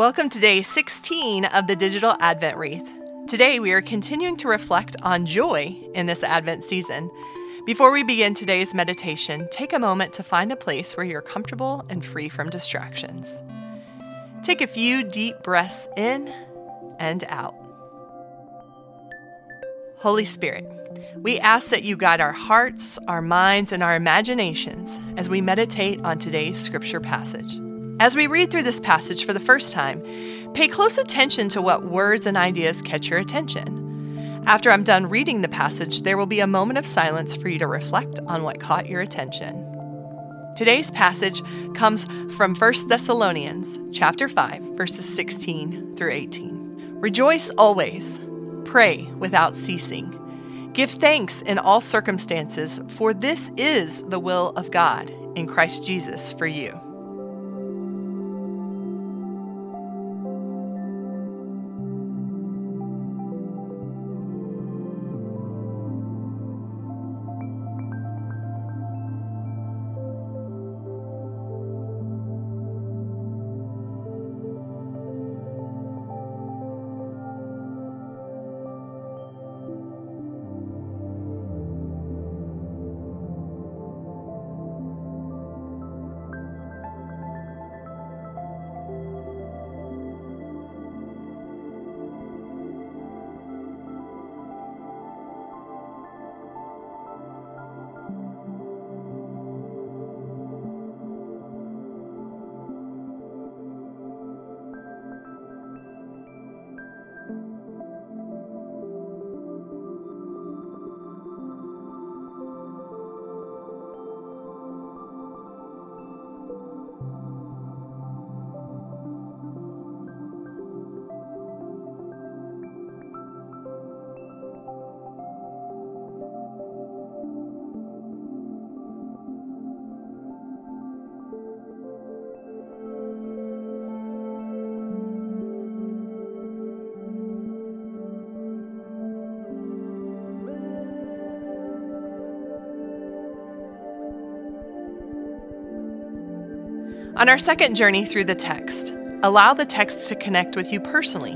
Welcome to day 16 of the Digital Advent Wreath. Today we are continuing to reflect on joy in this Advent season. Before we begin today's meditation, take a moment to find a place where you're comfortable and free from distractions. Take a few deep breaths in and out. Holy Spirit, we ask that you guide our hearts, our minds, and our imaginations as we meditate on today's scripture passage. As we read through this passage for the first time, pay close attention to what words and ideas catch your attention. After I'm done reading the passage, there will be a moment of silence for you to reflect on what caught your attention. Today's passage comes from 1 Thessalonians chapter 5 verses 16 through 18. Rejoice always, pray without ceasing. Give thanks in all circumstances, for this is the will of God in Christ Jesus for you. On our second journey through the text, allow the text to connect with you personally.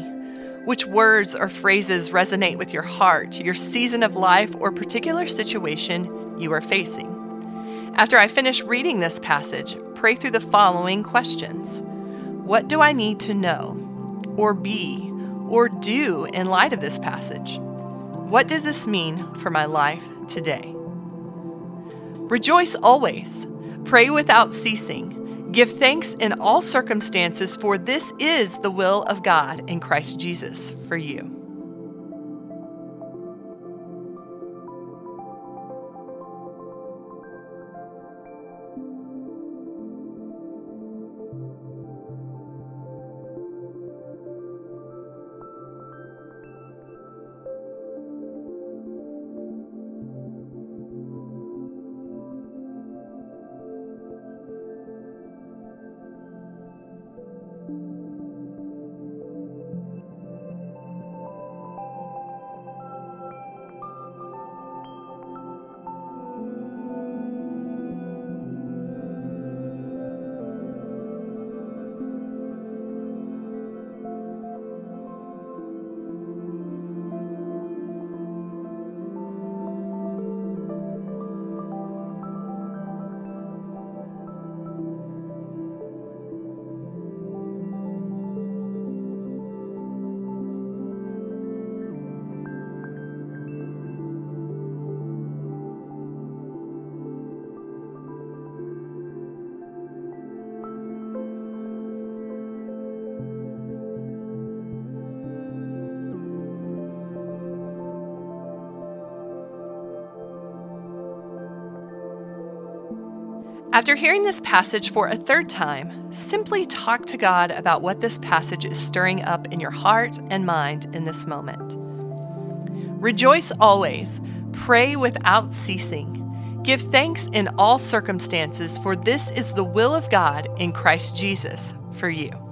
Which words or phrases resonate with your heart, your season of life, or particular situation you are facing? After I finish reading this passage, pray through the following questions What do I need to know, or be, or do in light of this passage? What does this mean for my life today? Rejoice always, pray without ceasing. Give thanks in all circumstances, for this is the will of God in Christ Jesus for you. After hearing this passage for a third time, simply talk to God about what this passage is stirring up in your heart and mind in this moment. Rejoice always, pray without ceasing. Give thanks in all circumstances, for this is the will of God in Christ Jesus for you.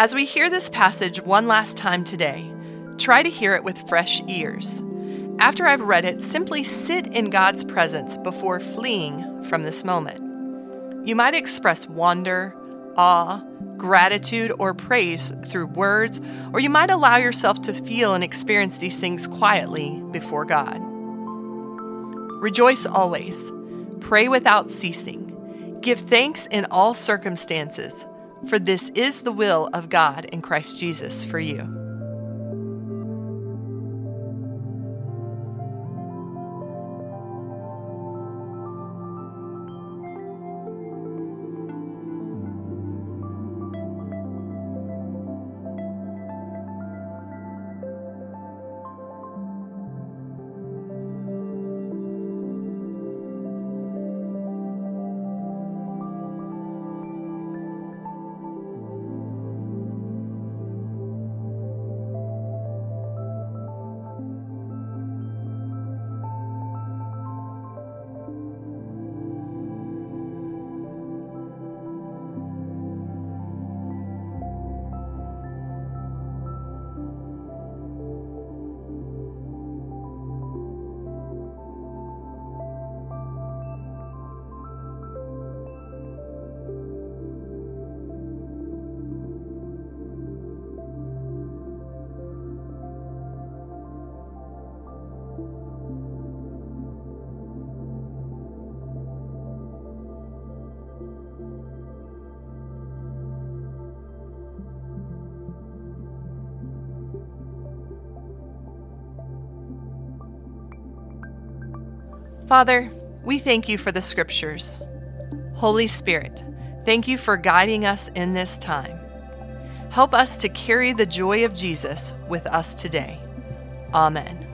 As we hear this passage one last time today, try to hear it with fresh ears. After I've read it, simply sit in God's presence before fleeing from this moment. You might express wonder, awe, gratitude, or praise through words, or you might allow yourself to feel and experience these things quietly before God. Rejoice always, pray without ceasing, give thanks in all circumstances, for this is the will of God in Christ Jesus for you. Father, we thank you for the scriptures. Holy Spirit, thank you for guiding us in this time. Help us to carry the joy of Jesus with us today. Amen.